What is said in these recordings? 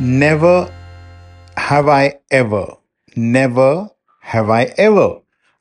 Never have I ever. Never have I ever.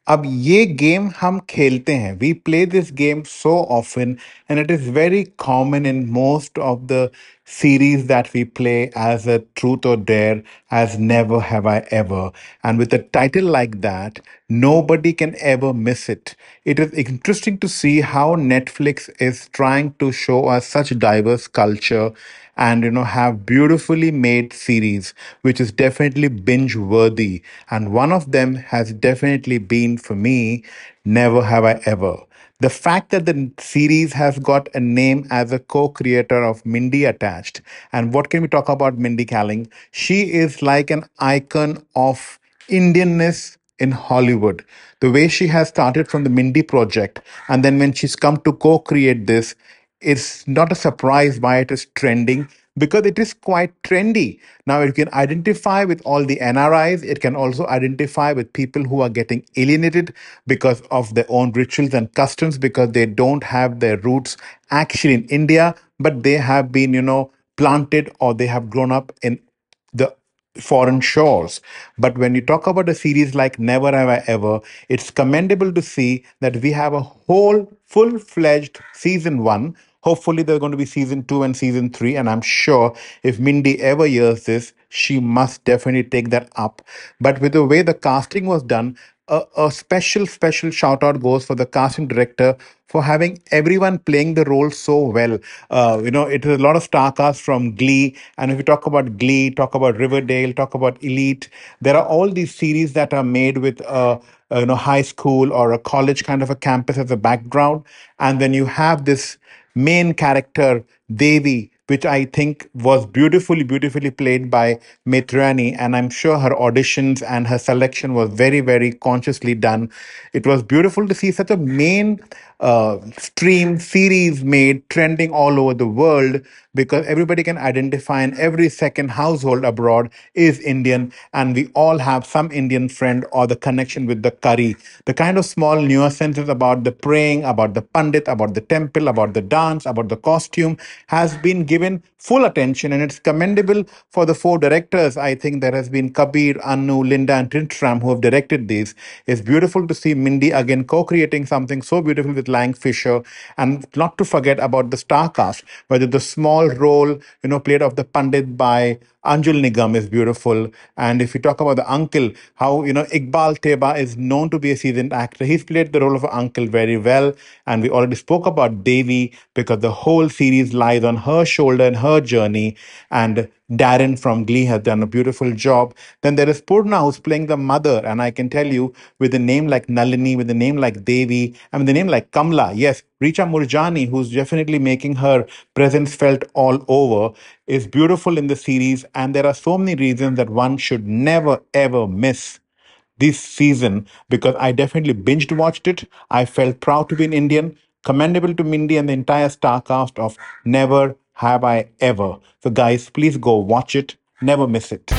अब ये game हम खेलते हैं we play this game so often and it is very common in most of the series that we play as a truth or dare as never have i ever and with a title like that nobody can ever miss it. It is interesting to see how netflix is trying to show us such diverse culture and you know have beautifully made series which is definitely binge worthy and one of them has definitely been for me never have i ever. The fact that the series has got a name as a co-creator of mindy attached. And what can we talk about mindy kaling? She is like an icon of indianness in Hollywood. The way she has started from the Mindy project, and then when she's come to co create this, it's not a surprise why it is trending because it is quite trendy. Now, it can identify with all the NRIs, it can also identify with people who are getting alienated because of their own rituals and customs because they don't have their roots actually in India, but they have been, you know, planted or they have grown up in the foreign shores. But when you talk about a series like Never Have I Ever, it's commendable to see that we have a whole full fledged season one. Hopefully, there's going to be season two and season three. And I'm sure if Mindy ever hears this, she must definitely take that up. But with the way the casting was done, a, a special, special shout out goes for the casting director for having everyone playing the role so well. Uh, you know, it is a lot of star cast from Glee. And if you talk about Glee, talk about Riverdale, talk about Elite, there are all these series that are made with uh, uh, you know high school or a college kind of a campus as a background and then you have this main character devi which I think was beautifully, beautifully played by Maitreyi. And I'm sure her auditions and her selection was very, very consciously done. It was beautiful to see such a main uh, stream series made trending all over the world because everybody can identify in every second household abroad is Indian and we all have some Indian friend or the connection with the curry. The kind of small nuances about the praying, about the pandit, about the temple, about the dance, about the costume has been given full attention and it's commendable for the four directors. I think there has been Kabir, Anu, Linda and Tristram who have directed these. It's beautiful to see Mindy again co-creating something so beautiful with Lang Fisher and not to forget about the star cast, whether the small role, you know, played of the Pandit by Anjul Nigam is beautiful. And if you talk about the uncle, how, you know, Iqbal Theba is known to be a seasoned actor. He's played the role of uncle very well. And we already spoke about Devi because the whole series lies on her shoulder and her journey. And Darren from Glee has done a beautiful job. Then there is Poorna who's playing the mother. And I can tell you, with a name like Nalini, with a name like Devi, and with a name like Kamla, yes, Richa Moorjani, who's definitely making her presence felt all over, is beautiful in the series. And there are so many reasons that one should never, ever miss this season because I definitely binged watched it. I felt proud to be an Indian. Commendable to Mindy and the entire star cast of Never Have I Ever. So, guys, please go watch it. Never miss it.